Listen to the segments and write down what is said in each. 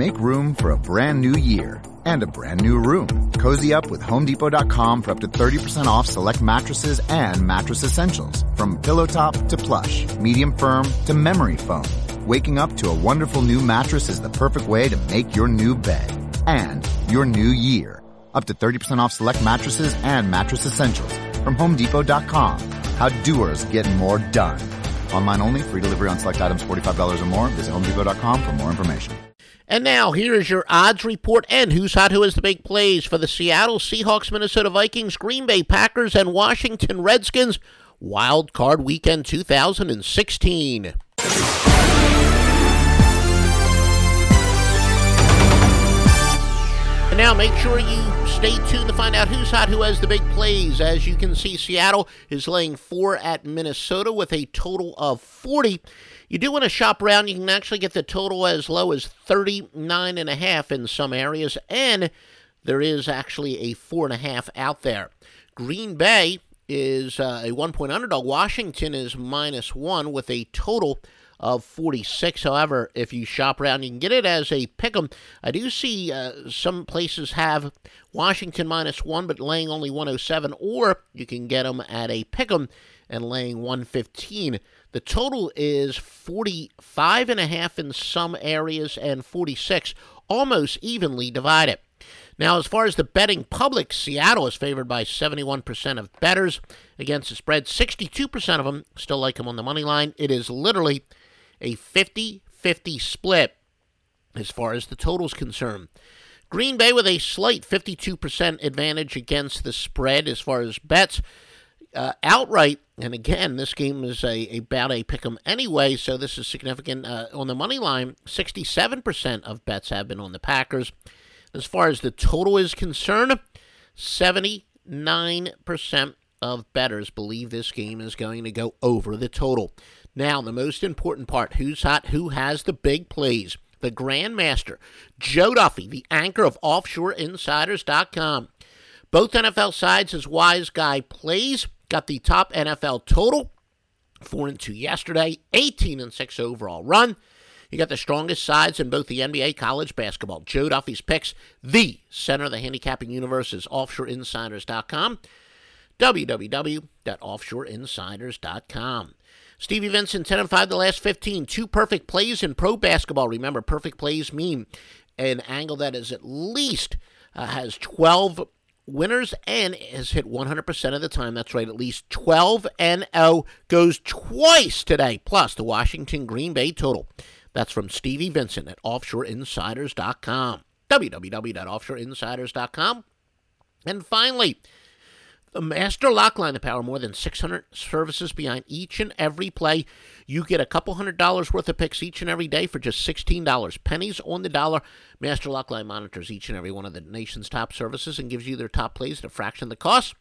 Make room for a brand new year and a brand new room. Cozy up with HomeDepot.com for up to 30% off select mattresses and mattress essentials. From pillow top to plush, medium firm to memory foam. Waking up to a wonderful new mattress is the perfect way to make your new bed and your new year. Up to 30% off select mattresses and mattress essentials from HomeDepot.com. How doers get more done. Online only, free delivery on select items $45 or more. Visit HomeDepot.com for more information. And now here is your odds report and who's hot, who has the big plays for the Seattle Seahawks, Minnesota Vikings, Green Bay Packers, and Washington Redskins Wild Card Weekend 2016. And now make sure you stay tuned to find out who's hot, who has the big plays. As you can see, Seattle is laying four at Minnesota with a total of 40. You do want to shop around. You can actually get the total as low as 39 and a half in some areas, and there is actually a four and a half out there. Green Bay is uh, a one point underdog. Washington is minus one with a total of 46. However, if you shop around, you can get it as a pick 'em. I do see uh, some places have Washington minus one, but laying only 107, or you can get them at a pick 'em and laying 115. The total is 45 and a half in some areas and 46, almost evenly divided. Now, as far as the betting public, Seattle is favored by 71% of bettors against the spread. 62% of them still like them on the money line. It is literally a 50 50 split as far as the total is concerned. Green Bay with a slight 52% advantage against the spread as far as bets. Uh, outright, and again, this game is a, a about a pick 'em anyway, so this is significant. Uh, on the money line, 67% of bets have been on the Packers. As far as the total is concerned, 79% of bettors believe this game is going to go over the total. Now, the most important part who's hot, who has the big plays? The Grandmaster, Joe Duffy, the anchor of OffshoreInsiders.com. Both NFL sides, as Wise Guy plays, got the top NFL total. 4 and 2 yesterday, 18 and 6 overall run. You got the strongest sides in both the NBA college basketball. Joe Duffy's picks, the center of the handicapping universe is offshoreinsiders.com. www.offshoreinsiders.com. Stevie Vincent, 10 and 5 the last 15. Two perfect plays in pro basketball. Remember, perfect plays mean an angle that is at least uh, has 12 winners and has hit 100% of the time. That's right, at least 12 and 0 goes twice today, plus the Washington Green Bay total. That's from Stevie Vincent at offshoreinsiders.com. www.offshoreinsiders.com. And finally, the Master Lock Line to power more than 600 services behind each and every play. You get a couple hundred dollars worth of picks each and every day for just $16. Pennies on the dollar. Master Lock Line monitors each and every one of the nation's top services and gives you their top plays at a fraction of the cost.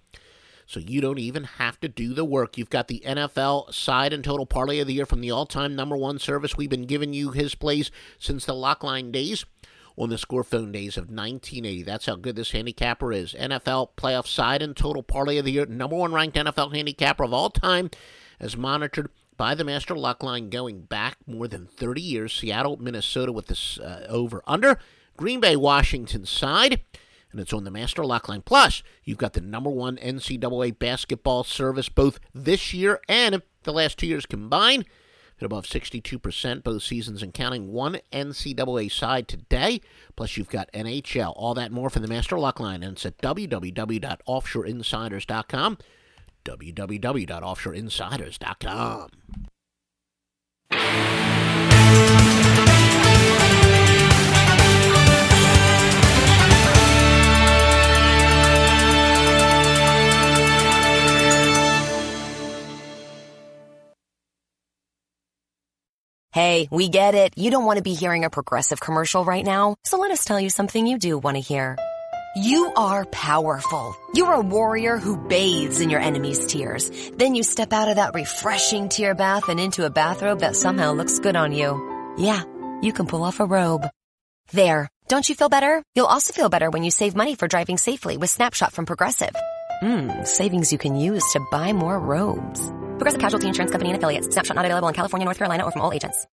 So you don't even have to do the work. You've got the NFL side and total parlay of the year from the all time number one service. We've been giving you his plays since the Lock Line days on the score phone days of 1980. That's how good this handicapper is. NFL playoff side and total parlay of the year, number one ranked NFL handicapper of all time, as monitored by the Master Lock Line going back more than 30 years. Seattle, Minnesota with this uh, over under. Green Bay, Washington side. And it's on the Master Lock Line. Plus, you've got the number one NCAA basketball service both this year and the last two years combined at above 62% both seasons and counting. One NCAA side today, plus you've got NHL. All that more from the Master Lock Line, and it's at www.offshoreinsiders.com. www.offshoreinsiders.com. Hey, we get it. You don't want to be hearing a progressive commercial right now, so let us tell you something you do want to hear. You are powerful. You're a warrior who bathes in your enemy's tears. Then you step out of that refreshing tear bath and into a bathrobe that somehow looks good on you. Yeah, you can pull off a robe. There. Don't you feel better? You'll also feel better when you save money for driving safely with Snapshot from Progressive. Mmm, savings you can use to buy more robes. Progressive Casualty Insurance Company and affiliates. Snapshot not available in California, North Carolina, or from all agents.